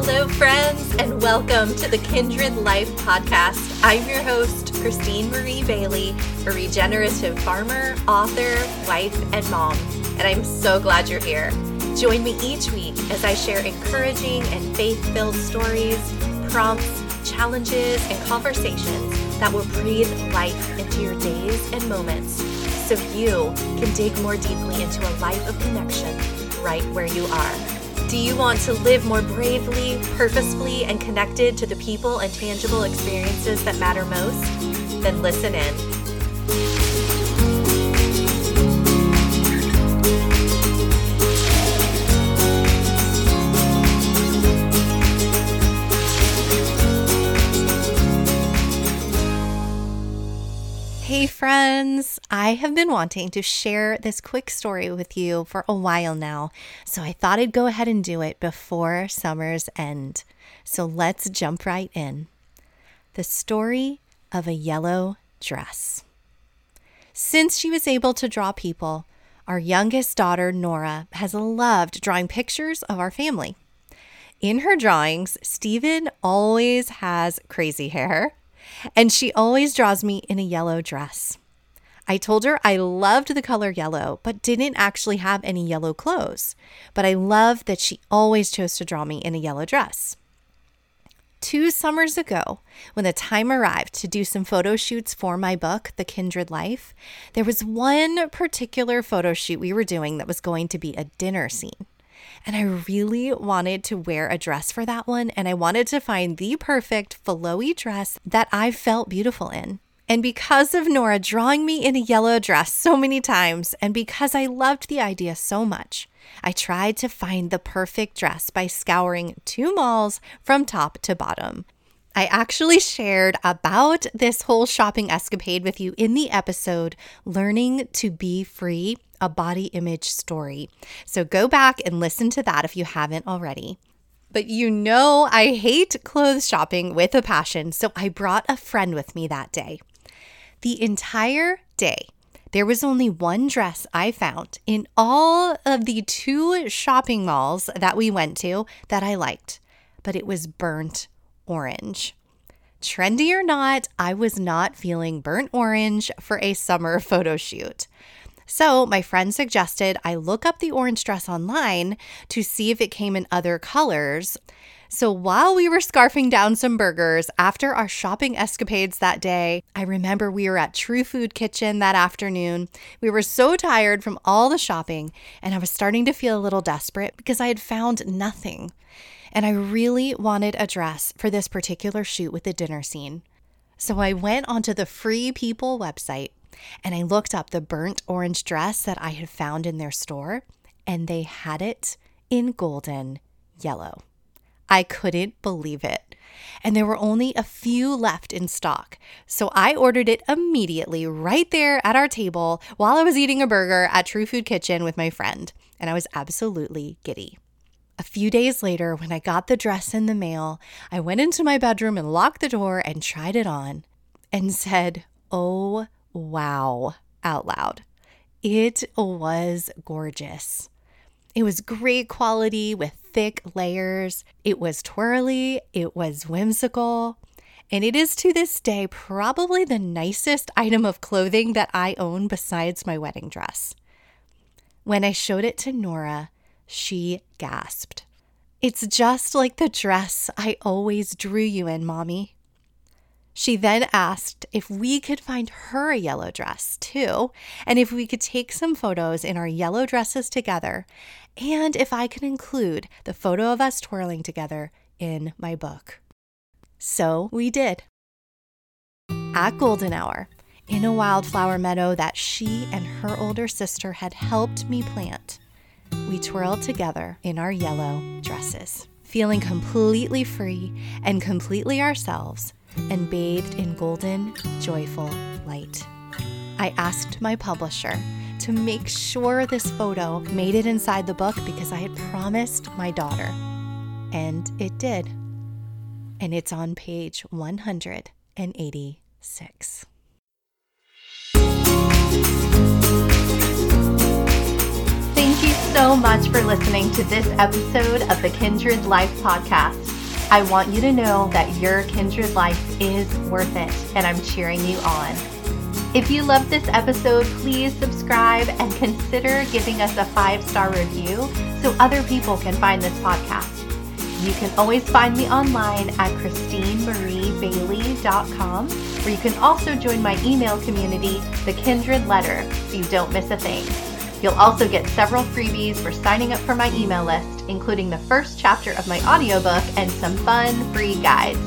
Hello, friends, and welcome to the Kindred Life podcast. I'm your host, Christine Marie Bailey, a regenerative farmer, author, wife, and mom, and I'm so glad you're here. Join me each week as I share encouraging and faith filled stories, prompts, challenges, and conversations that will breathe life into your days and moments so you can dig more deeply into a life of connection right where you are. Do you want to live more bravely, purposefully, and connected to the people and tangible experiences that matter most? Then listen in. Hey, friends! I have been wanting to share this quick story with you for a while now, so I thought I'd go ahead and do it before summer's end. So let's jump right in. The story of a yellow dress. Since she was able to draw people, our youngest daughter, Nora, has loved drawing pictures of our family. In her drawings, Stephen always has crazy hair and she always draws me in a yellow dress. I told her I loved the color yellow, but didn't actually have any yellow clothes. But I loved that she always chose to draw me in a yellow dress. Two summers ago, when the time arrived to do some photo shoots for my book, The Kindred Life, there was one particular photo shoot we were doing that was going to be a dinner scene. And I really wanted to wear a dress for that one. And I wanted to find the perfect flowy dress that I felt beautiful in. And because of Nora drawing me in a yellow dress so many times, and because I loved the idea so much, I tried to find the perfect dress by scouring two malls from top to bottom. I actually shared about this whole shopping escapade with you in the episode Learning to Be Free a body image story. So go back and listen to that if you haven't already. But you know, I hate clothes shopping with a passion, so I brought a friend with me that day. The entire day, there was only one dress I found in all of the two shopping malls that we went to that I liked, but it was burnt orange. Trendy or not, I was not feeling burnt orange for a summer photo shoot. So, my friend suggested I look up the orange dress online to see if it came in other colors. So, while we were scarfing down some burgers after our shopping escapades that day, I remember we were at True Food Kitchen that afternoon. We were so tired from all the shopping, and I was starting to feel a little desperate because I had found nothing. And I really wanted a dress for this particular shoot with the dinner scene. So I went onto the Free People website and I looked up the burnt orange dress that I had found in their store, and they had it in golden yellow. I couldn't believe it. And there were only a few left in stock. So I ordered it immediately right there at our table while I was eating a burger at True Food Kitchen with my friend. And I was absolutely giddy. A few days later, when I got the dress in the mail, I went into my bedroom and locked the door and tried it on and said, Oh wow out loud. It was gorgeous. It was great quality with thick layers. It was twirly. It was whimsical. And it is to this day probably the nicest item of clothing that I own besides my wedding dress. When I showed it to Nora, she gasped. It's just like the dress I always drew you in, Mommy. She then asked if we could find her a yellow dress too, and if we could take some photos in our yellow dresses together, and if I could include the photo of us twirling together in my book. So we did. At golden hour, in a wildflower meadow that she and her older sister had helped me plant, we twirled together in our yellow dresses, feeling completely free and completely ourselves and bathed in golden, joyful light. I asked my publisher to make sure this photo made it inside the book because I had promised my daughter. And it did. And it's on page 186. So much for listening to this episode of the Kindred Life Podcast. I want you to know that your kindred life is worth it, and I'm cheering you on. If you loved this episode, please subscribe and consider giving us a five star review so other people can find this podcast. You can always find me online at christinemariebailey.com, where you can also join my email community, The Kindred Letter, so you don't miss a thing. You'll also get several freebies for signing up for my email list, including the first chapter of my audiobook and some fun free guides.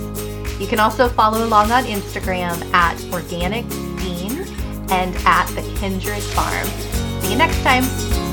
You can also follow along on Instagram at Organic and at the Kindred Farm. See you next time.